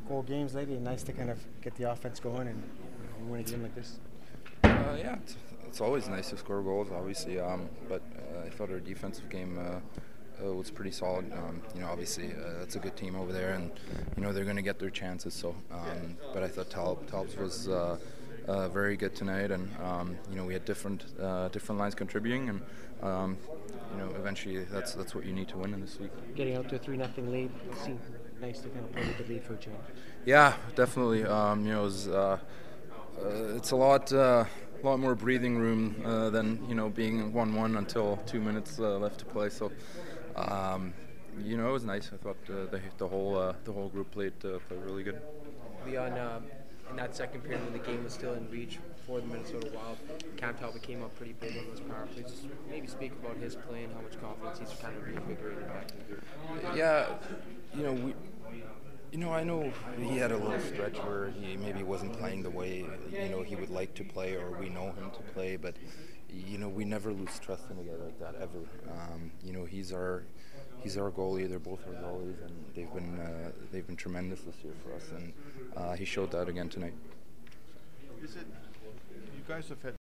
goal games lately. Nice to kind of get the offense going and, and win a game like this. Uh, yeah, it's, it's, always nice to score goals, obviously. Um, but uh, I thought our defensive game uh, uh, was pretty solid. Um, you know, obviously uh, that's a good team over there, and you know they're going to get their chances. So, um, but I thought Tal- Talbs was. Uh, very good tonight, and um, you know we had different different lines contributing, and um, you know eventually that's that's what you need to win in this league. Getting out to a three nothing lead, seemed nice to kind of play with the lead for a change. Yeah, definitely. Um, you know, it was, it's a lot a lot more breathing room uh, than you know being one-one until two minutes uh, left to play. So, um, you know, it was nice. I thought uh, the, the whole uh, the whole group played uh, played really good. Leon, uh, in that second period when the game was still in reach for the Minnesota Wild, Cam Talbot came up pretty big on those power plays. Just maybe speak about his play and how much confidence he's kind of reinvigorated back. Yeah, you know we you know, I know he had a little stretch where he maybe wasn't playing the way you know he would like to play, or we know him to play. But you know, we never lose trust in a guy like that ever. Um, you know, he's our he's our goalie. They're both our goalies, and they've been uh, they've been tremendous this year for us, and uh, he showed that again tonight. Is it you guys have had